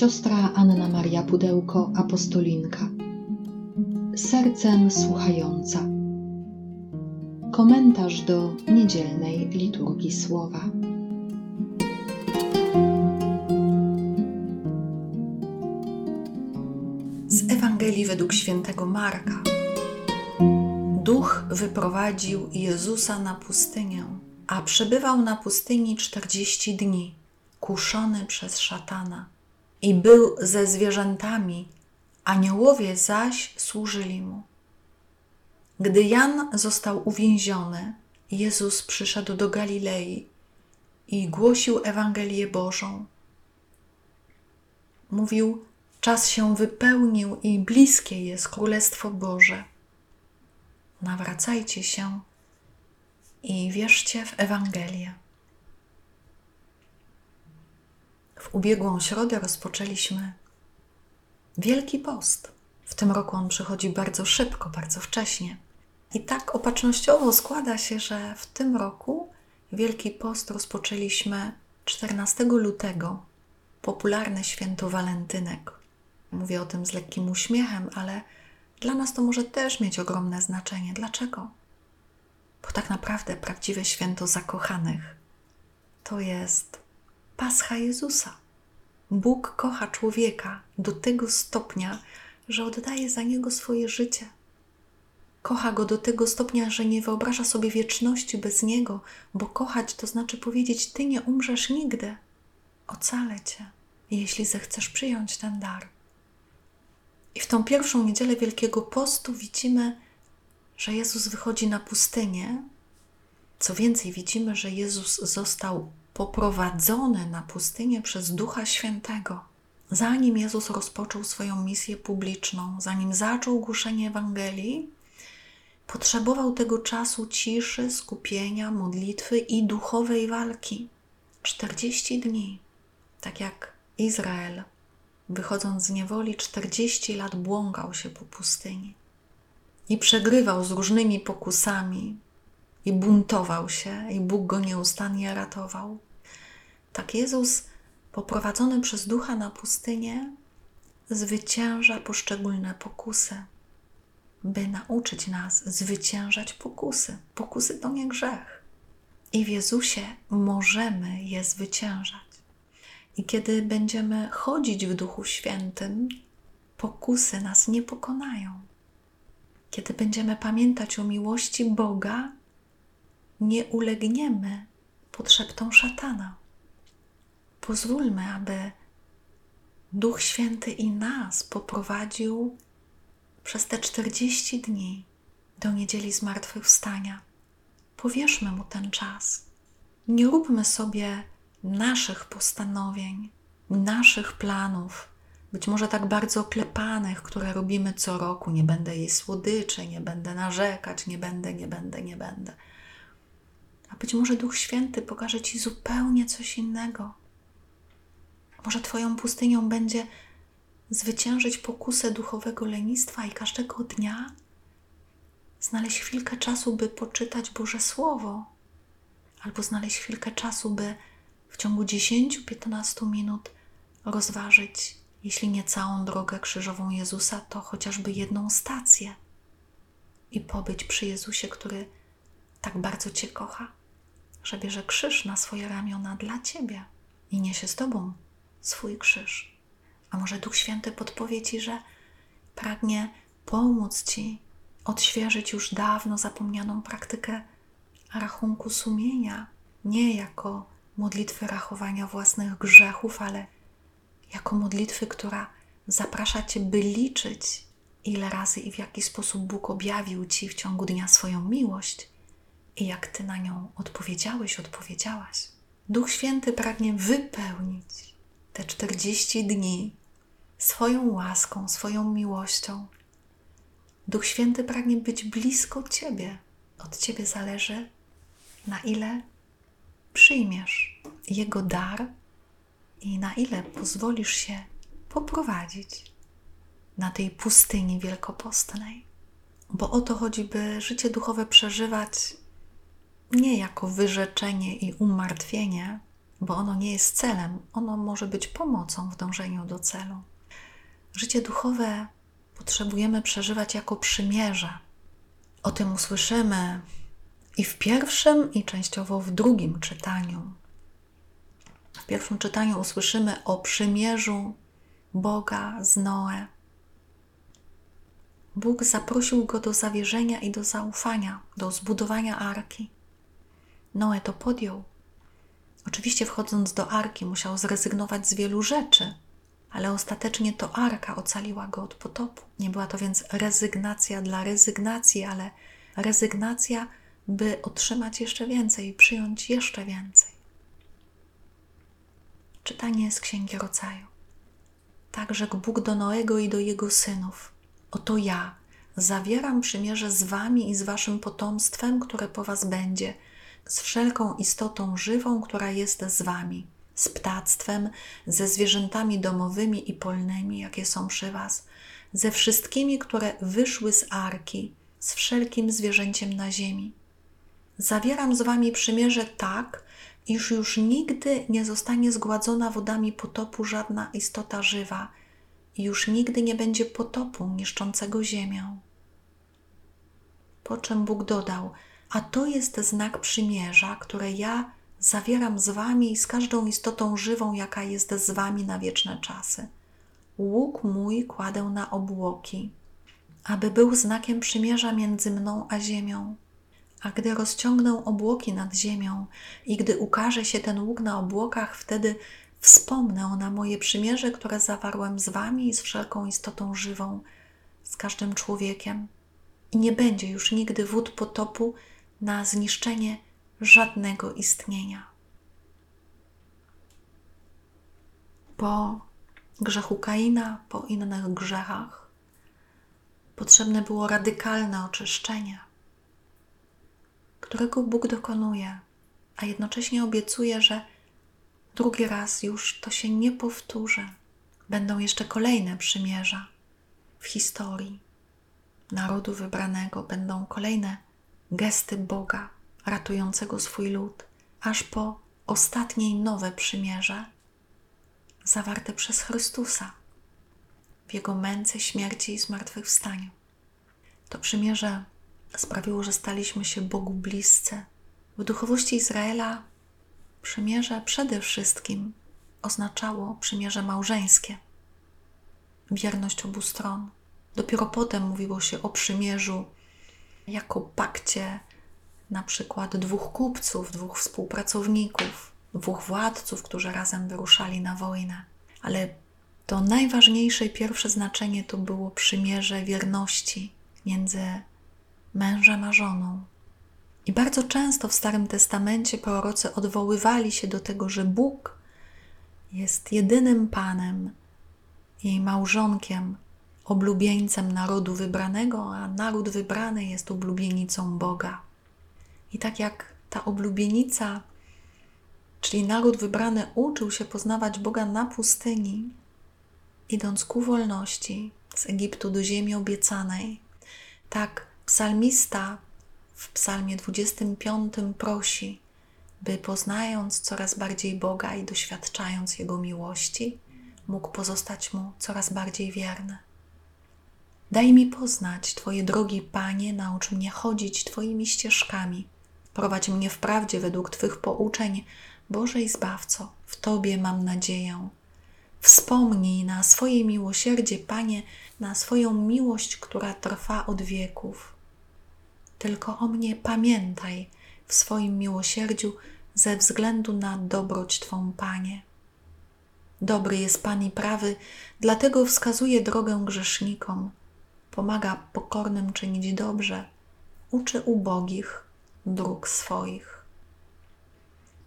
Siostra Anna Maria Pudełko, apostolinka. Sercem słuchająca. Komentarz do niedzielnej liturgii słowa. Z Ewangelii według świętego Marka. Duch wyprowadził Jezusa na pustynię, a przebywał na pustyni czterdzieści dni, kuszony przez szatana i był ze zwierzętami, aniołowie zaś służyli mu. Gdy Jan został uwięziony, Jezus przyszedł do Galilei i głosił Ewangelię Bożą. Mówił: Czas się wypełnił i bliskie jest Królestwo Boże. Nawracajcie się i wierzcie w Ewangelię. W ubiegłą środę rozpoczęliśmy Wielki Post. W tym roku on przychodzi bardzo szybko, bardzo wcześnie. I tak opatrznościowo składa się, że w tym roku Wielki Post rozpoczęliśmy 14 lutego, popularne święto Walentynek. Mówię o tym z lekkim uśmiechem, ale dla nas to może też mieć ogromne znaczenie. Dlaczego? Bo tak naprawdę prawdziwe święto zakochanych to jest Pascha Jezusa. Bóg kocha człowieka do tego stopnia, że oddaje za niego swoje życie. Kocha go do tego stopnia, że nie wyobraża sobie wieczności bez niego, bo kochać to znaczy powiedzieć: Ty nie umrzesz nigdy. Ocalę cię, jeśli zechcesz przyjąć ten dar. I w tą pierwszą niedzielę Wielkiego Postu widzimy, że Jezus wychodzi na pustynię. Co więcej, widzimy, że Jezus został poprowadzony na pustynię przez Ducha Świętego. Zanim Jezus rozpoczął swoją misję publiczną, zanim zaczął głoszenie Ewangelii, potrzebował tego czasu ciszy, skupienia, modlitwy i duchowej walki. 40 dni, tak jak Izrael, wychodząc z niewoli, 40 lat błąkał się po pustyni i przegrywał z różnymi pokusami, i buntował się, i Bóg go nieustannie ratował. Tak Jezus, poprowadzony przez ducha na pustynię, zwycięża poszczególne pokusy, by nauczyć nas zwyciężać pokusy. Pokusy to nie grzech. I w Jezusie możemy je zwyciężać. I kiedy będziemy chodzić w Duchu Świętym, pokusy nas nie pokonają. Kiedy będziemy pamiętać o miłości Boga, nie ulegniemy pod szeptą szatana. Pozwólmy, aby Duch Święty i nas poprowadził przez te 40 dni do niedzieli zmartwychwstania. Powierzmy mu ten czas. Nie róbmy sobie naszych postanowień, naszych planów, być może tak bardzo oklepanych, które robimy co roku. Nie będę jej słodyczy, nie będę narzekać, nie będę, nie będę, nie będę. A być może Duch Święty pokaże Ci zupełnie coś innego. Może Twoją pustynią będzie zwyciężyć pokusę duchowego lenistwa i każdego dnia znaleźć chwilkę czasu, by poczytać Boże Słowo, albo znaleźć chwilkę czasu, by w ciągu 10-15 minut rozważyć, jeśli nie całą drogę krzyżową Jezusa, to chociażby jedną stację i pobyć przy Jezusie, który tak bardzo Cię kocha, że bierze krzyż na swoje ramiona dla Ciebie i niesie z Tobą swój krzyż. A może Duch Święty podpowie Ci, że pragnie pomóc Ci odświeżyć już dawno zapomnianą praktykę rachunku sumienia, nie jako modlitwy rachowania własnych grzechów, ale jako modlitwy, która zaprasza Cię, by liczyć, ile razy i w jaki sposób Bóg objawił Ci w ciągu dnia swoją miłość i jak Ty na nią odpowiedziałeś, odpowiedziałaś. Duch Święty pragnie wypełnić te 40 dni swoją łaską, swoją miłością. Duch Święty pragnie być blisko Ciebie. Od Ciebie zależy, na ile przyjmiesz Jego dar i na ile pozwolisz się poprowadzić na tej pustyni wielkopostnej. Bo o to chodzi, by życie duchowe przeżywać nie jako wyrzeczenie i umartwienie, bo ono nie jest celem, ono może być pomocą w dążeniu do celu. Życie duchowe potrzebujemy przeżywać jako przymierze. O tym usłyszymy i w pierwszym, i częściowo w drugim czytaniu. W pierwszym czytaniu usłyszymy o przymierzu Boga z Noe. Bóg zaprosił go do zawierzenia i do zaufania, do zbudowania arki. Noe to podjął. Oczywiście, wchodząc do arki, musiał zrezygnować z wielu rzeczy, ale ostatecznie to arka ocaliła go od potopu. Nie była to więc rezygnacja dla rezygnacji, ale rezygnacja, by otrzymać jeszcze więcej i przyjąć jeszcze więcej. Czytanie z Księgi Rodzaju. Tak rzekł Bóg do Noego i do jego synów. Oto ja zawieram przymierze z wami i z waszym potomstwem, które po was będzie, z wszelką istotą żywą, która jest z wami, z ptactwem, ze zwierzętami domowymi i polnymi, jakie są przy was, ze wszystkimi, które wyszły z arki, z wszelkim zwierzęciem na ziemi. Zawieram z wami przymierze tak, iż już nigdy nie zostanie zgładzona wodami potopu żadna istota żywa i już nigdy nie będzie potopu niszczącego ziemię. Po czym Bóg dodał: A to jest znak przymierza, które ja zawieram z wami i z każdą istotą żywą, jaka jest z wami na wieczne czasy. Łuk mój kładę na obłoki, aby był znakiem przymierza między mną a ziemią. A gdy rozciągnę obłoki nad ziemią i gdy ukaże się ten łuk na obłokach, wtedy wspomnę na moje przymierze, które zawarłem z wami i z wszelką istotą żywą, z każdym człowiekiem. I nie będzie już nigdy wód potopu na zniszczenie żadnego istnienia. Po grzechu Kaina, po innych grzechach, potrzebne było radykalne oczyszczenie którego Bóg dokonuje, a jednocześnie obiecuje, że drugi raz już to się nie powtórzy. Będą jeszcze kolejne przymierza w historii narodu wybranego, będą kolejne gesty Boga ratującego swój lud, aż po ostatniej nowe przymierze zawarte przez Chrystusa w Jego męce, śmierci i zmartwychwstaniu. To przymierze sprawiło, że staliśmy się Bogu bliscy. W duchowości Izraela przymierze przede wszystkim oznaczało przymierze małżeńskie, wierność obu stron. Dopiero potem mówiło się o przymierzu jako pakcie na przykład dwóch kupców, dwóch współpracowników, dwóch władców, którzy razem wyruszali na wojnę. Ale to najważniejsze i pierwsze znaczenie to było przymierze wierności między mężem a żoną. I bardzo często w Starym Testamencie prorocy odwoływali się do tego, że Bóg jest jedynym Panem, jej małżonkiem, oblubieńcem narodu wybranego, a naród wybrany jest oblubienicą Boga. I tak jak ta oblubienica, czyli naród wybrany, uczył się poznawać Boga na pustyni, idąc ku wolności z Egiptu do ziemi obiecanej, tak Psalmista w Psalmie 25 prosi, by poznając coraz bardziej Boga i doświadczając Jego miłości, mógł pozostać Mu coraz bardziej wierny. Daj mi poznać Twoje drogi, Panie, naucz mnie chodzić Twoimi ścieżkami. Prowadź mnie w prawdzie według Twych pouczeń, Boże i Zbawco, w Tobie mam nadzieję. Wspomnij na swoje miłosierdzie, Panie, na swoją miłość, która trwa od wieków tylko o mnie pamiętaj w swoim miłosierdziu ze względu na dobroć Twą, Panie. Dobry jest Pan i prawy, dlatego wskazuje drogę grzesznikom, pomaga pokornym czynić dobrze, uczy ubogich dróg swoich.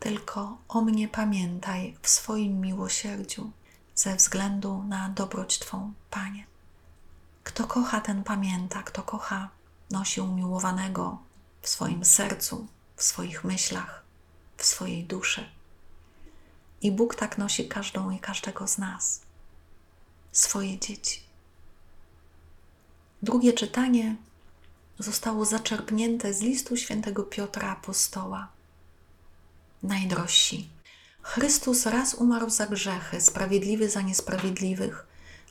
Tylko o mnie pamiętaj w swoim miłosierdziu ze względu na dobroć Twą, Panie. Kto kocha, ten pamięta, kto kocha, nosi umiłowanego w swoim sercu, w swoich myślach, w swojej duszy. I Bóg tak nosi każdą i każdego z nas, swoje dzieci. Drugie czytanie zostało zaczerpnięte z listu świętego Piotra Apostoła. Najdrożsi, Chrystus raz umarł za grzechy, sprawiedliwy za niesprawiedliwych,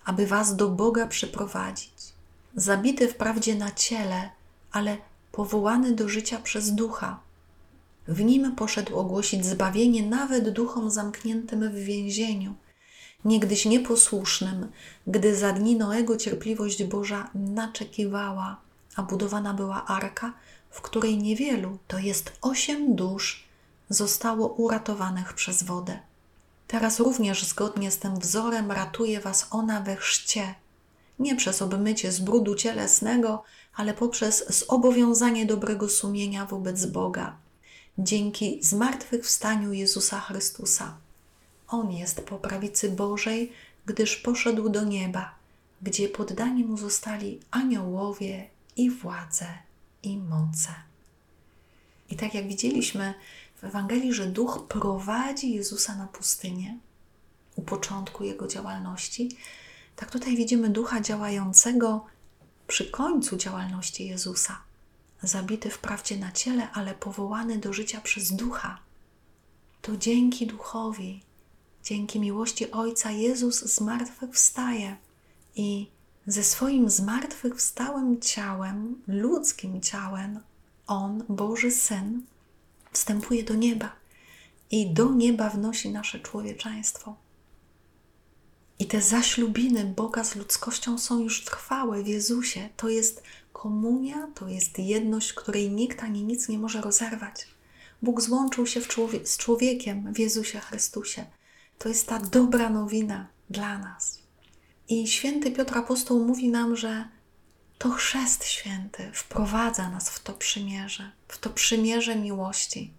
aby was do Boga przyprowadzić. Zabity wprawdzie na ciele, ale powołany do życia przez ducha. W nim poszedł ogłosić zbawienie nawet duchom zamkniętym w więzieniu, niegdyś nieposłusznym, gdy za dni Noego cierpliwość Boża naczekiwała, a budowana była arka, w której niewielu, to jest osiem dusz, zostało uratowanych przez wodę. Teraz również zgodnie z tym wzorem ratuje was ona we chrzcie, nie przez obmycie z brudu cielesnego, ale poprzez zobowiązanie dobrego sumienia wobec Boga, dzięki zmartwychwstaniu Jezusa Chrystusa. On jest po prawicy Bożej, gdyż poszedł do nieba, gdzie poddani mu zostali aniołowie i władze i moce. I tak jak widzieliśmy w Ewangelii, że duch prowadzi Jezusa na pustynię u początku jego działalności, tak tutaj widzimy ducha działającego przy końcu działalności Jezusa. Zabity wprawdzie na ciele, ale powołany do życia przez ducha. To dzięki duchowi, dzięki miłości Ojca Jezus zmartwychwstaje i ze swoim zmartwychwstałym ciałem, ludzkim ciałem, On, Boży Syn, wstępuje do nieba i do nieba wnosi nasze człowieczeństwo. I te zaślubiny Boga z ludzkością są już trwałe w Jezusie. To jest komunia, to jest jedność, której nikt ani nic nie może rozerwać. Bóg złączył się człowie z człowiekiem w Jezusie Chrystusie. To jest ta dobra nowina dla nas. I święty Piotr Apostoł mówi nam, że to chrzest święty wprowadza nas w to przymierze, w to przymierze miłości,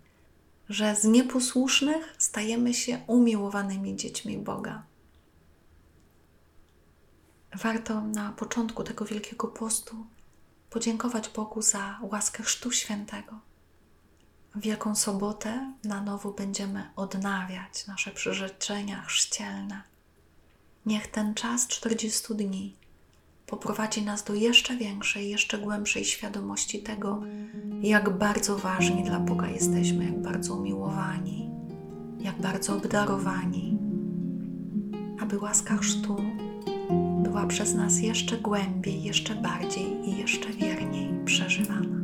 że z nieposłusznych stajemy się umiłowanymi dziećmi Boga. Warto na początku tego Wielkiego Postu podziękować Bogu za łaskę Chrztu Świętego. Wielką Sobotę na nowo będziemy odnawiać nasze przyrzeczenia chrzcielne. Niech ten czas 40 dni poprowadzi nas do jeszcze większej, jeszcze głębszej świadomości tego, jak bardzo ważni dla Boga jesteśmy, jak bardzo umiłowani, jak bardzo obdarowani, aby łaska chrztu była przez nas jeszcze głębiej, jeszcze bardziej i jeszcze wierniej przeżywana.